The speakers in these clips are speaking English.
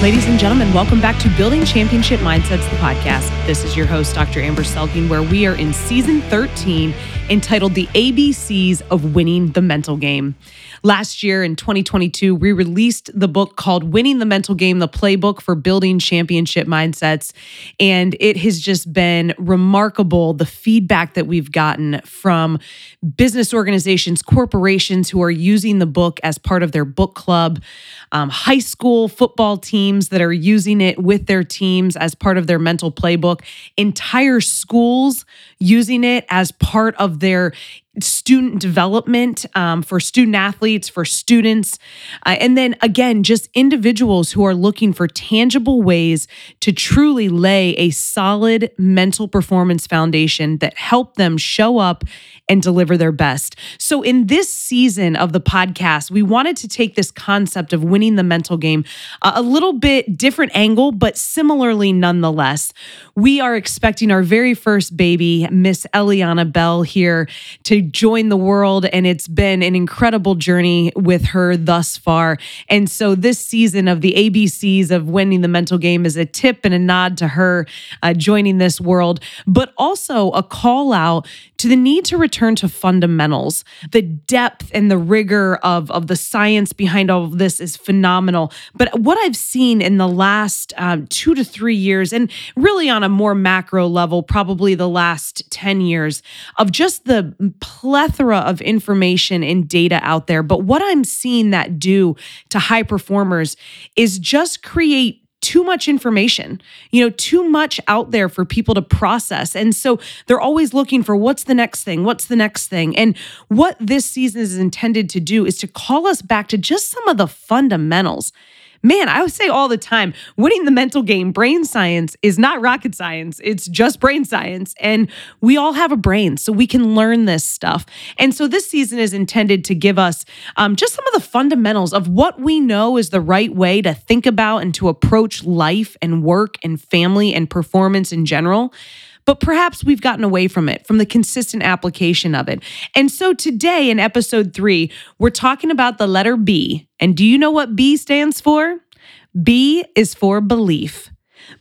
Ladies and gentlemen, welcome back to Building Championship Mindsets, the podcast. This is your host, Dr. Amber Selking, where we are in season 13 entitled The ABCs of Winning the Mental Game. Last year in 2022, we released the book called Winning the Mental Game, the playbook for building championship mindsets. And it has just been remarkable the feedback that we've gotten from business organizations, corporations who are using the book as part of their book club, um, high school football teams that are using it with their teams as part of their mental playbook, entire schools using it as part of their student development um, for student athletes, for students. Uh, and then again, just individuals who are looking for tangible ways to truly lay a solid mental performance foundation that help them show up and deliver their best. So, in this season of the podcast, we wanted to take this concept of winning the mental game uh, a little bit different angle, but similarly nonetheless. We are expecting our very first baby, Miss Eliana Bell, here to join the world, and it's been an incredible journey with her thus far. And so, this season of the ABCs of winning the mental game is a tip and a nod to her uh, joining this world, but also a call out to the need to return to fundamentals. The depth and the rigor of, of the science behind all of this is phenomenal. But what I've seen in the last um, two to three years, and really on a more macro level, probably the last 10 years, of just the plethora of information and data out there. But what I'm seeing that do to high performers is just create too much information, you know, too much out there for people to process. And so they're always looking for what's the next thing? What's the next thing? And what this season is intended to do is to call us back to just some of the fundamentals man, I would say all the time, winning the mental game, brain science is not rocket science. It's just brain science. And we all have a brain, so we can learn this stuff. And so this season is intended to give us um, just some of the fundamentals of what we know is the right way to think about and to approach life and work and family and performance in general but perhaps we've gotten away from it, from the consistent application of it. And so today in episode three, we're talking about the letter B. And do you know what B stands for? B is for belief.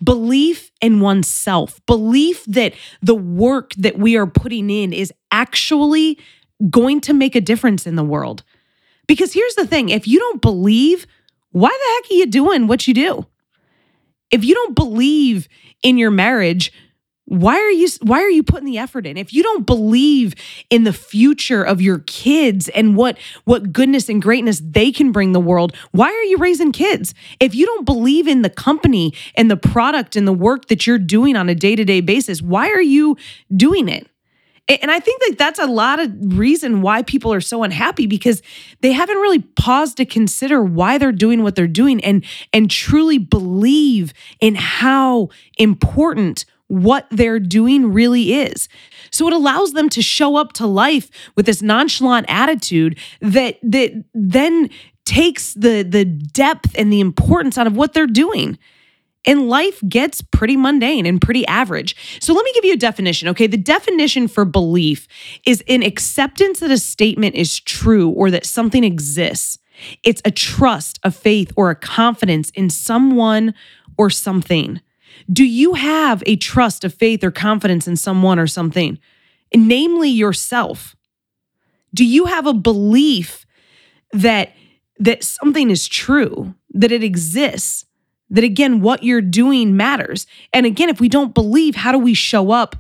Belief in oneself, belief that the work that we are putting in is actually going to make a difference in the world. Because here's the thing if you don't believe, why the heck are you doing what you do? If you don't believe in your marriage, why are you why are you putting the effort in? If you don't believe in the future of your kids and what what goodness and greatness they can bring the world why are you raising kids? If you don't believe in the company and the product and the work that you're doing on a day-to-day basis why are you doing it? And I think that that's a lot of reason why people are so unhappy because they haven't really paused to consider why they're doing what they're doing and and truly believe in how important what they're doing really is. So it allows them to show up to life with this nonchalant attitude that that then takes the the depth and the importance out of what they're doing. And life gets pretty mundane and pretty average. So let me give you a definition. Okay. The definition for belief is an acceptance that a statement is true or that something exists. It's a trust, a faith, or a confidence in someone or something. Do you have a trust, of faith, or confidence in someone or something, namely yourself? Do you have a belief that that something is true, that it exists, that again what you're doing matters? And again, if we don't believe, how do we show up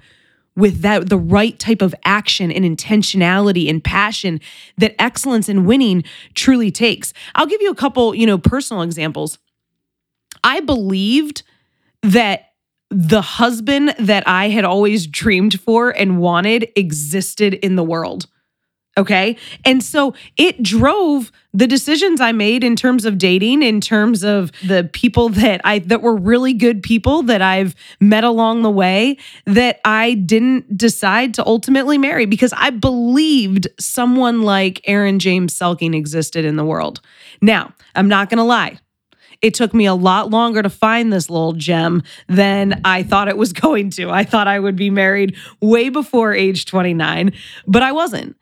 with that the right type of action and intentionality and passion that excellence in winning truly takes? I'll give you a couple, you know, personal examples. I believed that the husband that I had always dreamed for and wanted existed in the world. Okay. And so it drove the decisions I made in terms of dating, in terms of the people that I that were really good people that I've met along the way that I didn't decide to ultimately marry because I believed someone like Aaron James Selking existed in the world. Now, I'm not going to lie. It took me a lot longer to find this little gem than I thought it was going to. I thought I would be married way before age 29, but I wasn't.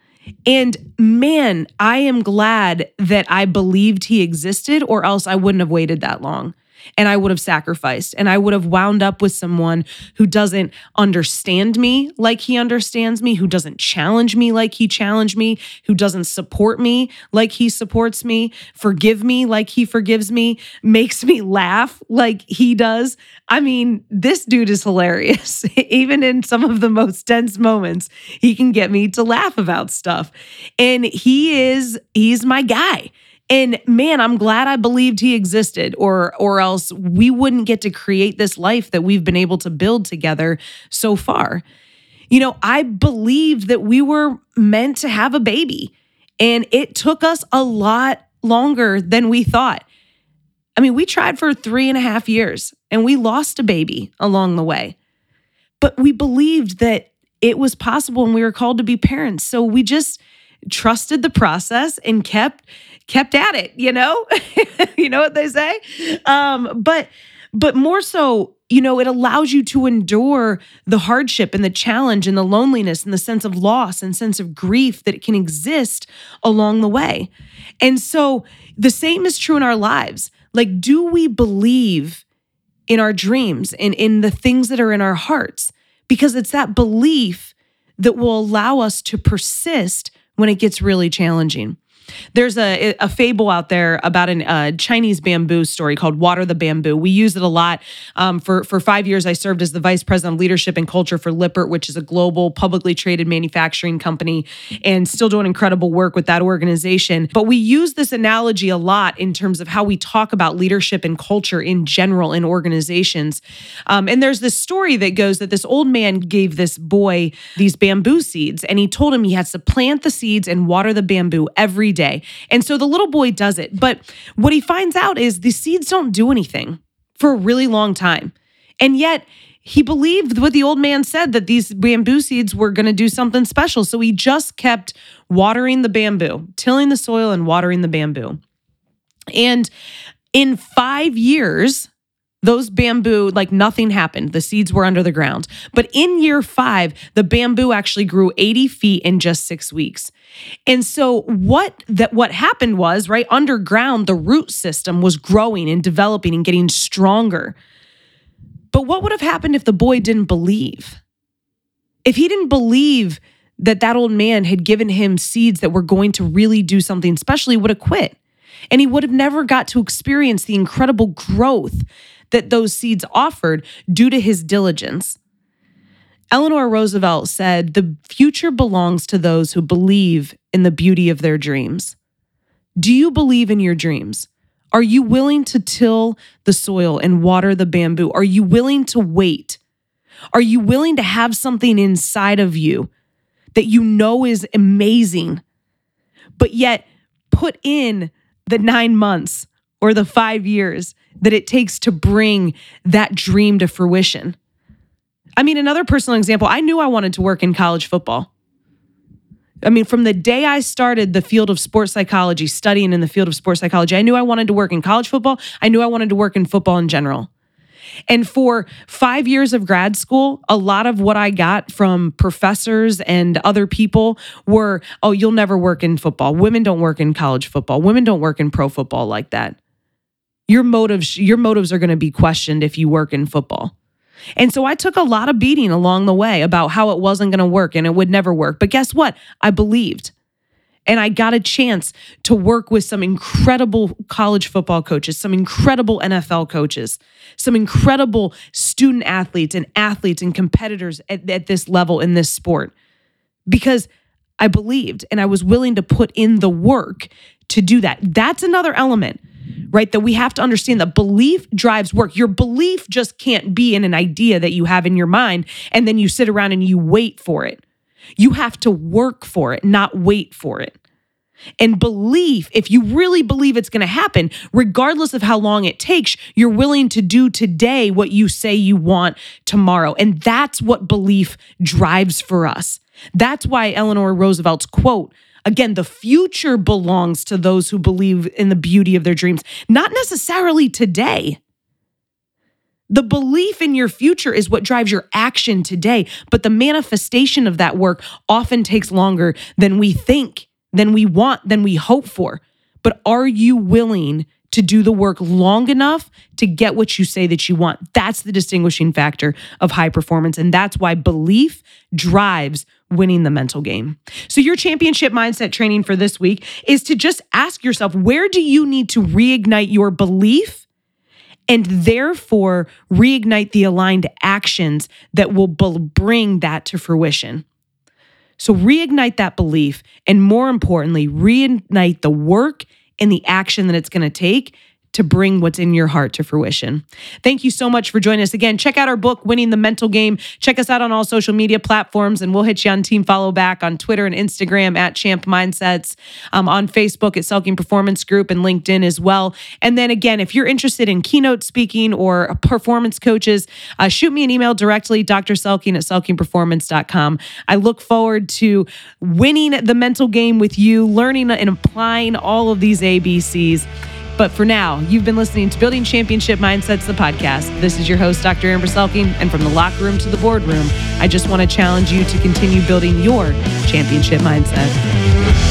And man, I am glad that I believed he existed, or else I wouldn't have waited that long. And I would have sacrificed and I would have wound up with someone who doesn't understand me like he understands me, who doesn't challenge me like he challenged me, who doesn't support me like he supports me, forgive me like he forgives me, makes me laugh like he does. I mean, this dude is hilarious. Even in some of the most tense moments, he can get me to laugh about stuff. And he is, he's my guy. And man, I'm glad I believed he existed or or else we wouldn't get to create this life that we've been able to build together so far. You know, I believed that we were meant to have a baby. And it took us a lot longer than we thought. I mean, we tried for three and a half years and we lost a baby along the way. But we believed that it was possible and we were called to be parents. So we just trusted the process and kept kept at it, you know? you know what they say? Um, but but more so, you know, it allows you to endure the hardship and the challenge and the loneliness and the sense of loss and sense of grief that can exist along the way. And so the same is true in our lives. Like, do we believe in our dreams and in the things that are in our hearts? Because it's that belief that will allow us to persist when it gets really challenging. There's a, a fable out there about a uh, Chinese bamboo story called Water the Bamboo. We use it a lot. Um, for, for five years, I served as the vice president of leadership and culture for Lippert, which is a global publicly traded manufacturing company, and still doing incredible work with that organization. But we use this analogy a lot in terms of how we talk about leadership and culture in general in organizations. Um, and there's this story that goes that this old man gave this boy these bamboo seeds, and he told him he has to plant the seeds and water the bamboo every day. And so the little boy does it. But what he finds out is the seeds don't do anything for a really long time. And yet, he believed what the old man said that these bamboo seeds were going to do something special. So he just kept watering the bamboo, tilling the soil and watering the bamboo. And in five years, those bamboo, like nothing happened. The seeds were under the ground. But in year five, the bamboo actually grew 80 feet in just six weeks. And so what that what happened was, right, underground, the root system was growing and developing and getting stronger. But what would have happened if the boy didn't believe? If he didn't believe that that old man had given him seeds that were going to really do something special, he would have quit. And he would have never got to experience the incredible growth that those seeds offered due to his diligence. Eleanor Roosevelt said, The future belongs to those who believe in the beauty of their dreams. Do you believe in your dreams? Are you willing to till the soil and water the bamboo? Are you willing to wait? Are you willing to have something inside of you that you know is amazing, but yet put in the nine months or the five years that it takes to bring that dream to fruition? I mean, another personal example, I knew I wanted to work in college football. I mean, from the day I started the field of sports psychology, studying in the field of sports psychology, I knew I wanted to work in college football. I knew I wanted to work in football in general. And for five years of grad school, a lot of what I got from professors and other people were, oh, you'll never work in football. Women don't work in college football. Women don't work in pro football like that. Your motives, your motives are going to be questioned if you work in football. And so I took a lot of beating along the way about how it wasn't going to work and it would never work. But guess what? I believed. And I got a chance to work with some incredible college football coaches, some incredible NFL coaches, some incredible student athletes and athletes and competitors at, at this level in this sport because I believed and I was willing to put in the work to do that. That's another element right? That we have to understand that belief drives work. Your belief just can't be in an idea that you have in your mind and then you sit around and you wait for it. You have to work for it, not wait for it. And belief, if you really believe it's going to happen, regardless of how long it takes, you're willing to do today what you say you want tomorrow. And that's what belief drives for us. That's why Eleanor Roosevelt's quote Again, the future belongs to those who believe in the beauty of their dreams, not necessarily today. The belief in your future is what drives your action today, but the manifestation of that work often takes longer than we think, than we want, than we hope for. But are you willing to do the work long enough to get what you say that you want. That's the distinguishing factor of high performance. And that's why belief drives winning the mental game. So, your championship mindset training for this week is to just ask yourself where do you need to reignite your belief and therefore reignite the aligned actions that will bring that to fruition? So, reignite that belief and more importantly, reignite the work and the action that it's going to take to bring what's in your heart to fruition. Thank you so much for joining us again. Check out our book, Winning the Mental Game. Check us out on all social media platforms, and we'll hit you on Team Follow Back on Twitter and Instagram at Champ Mindsets, um, on Facebook at Selking Performance Group, and LinkedIn as well. And then again, if you're interested in keynote speaking or performance coaches, uh, shoot me an email directly, Dr. Selking at selkingperformance.com. I look forward to winning the mental game with you, learning and applying all of these ABCs. But for now, you've been listening to Building Championship Mindsets, the podcast. This is your host, Dr. Amber Selking, and from the locker room to the boardroom, I just want to challenge you to continue building your championship mindset.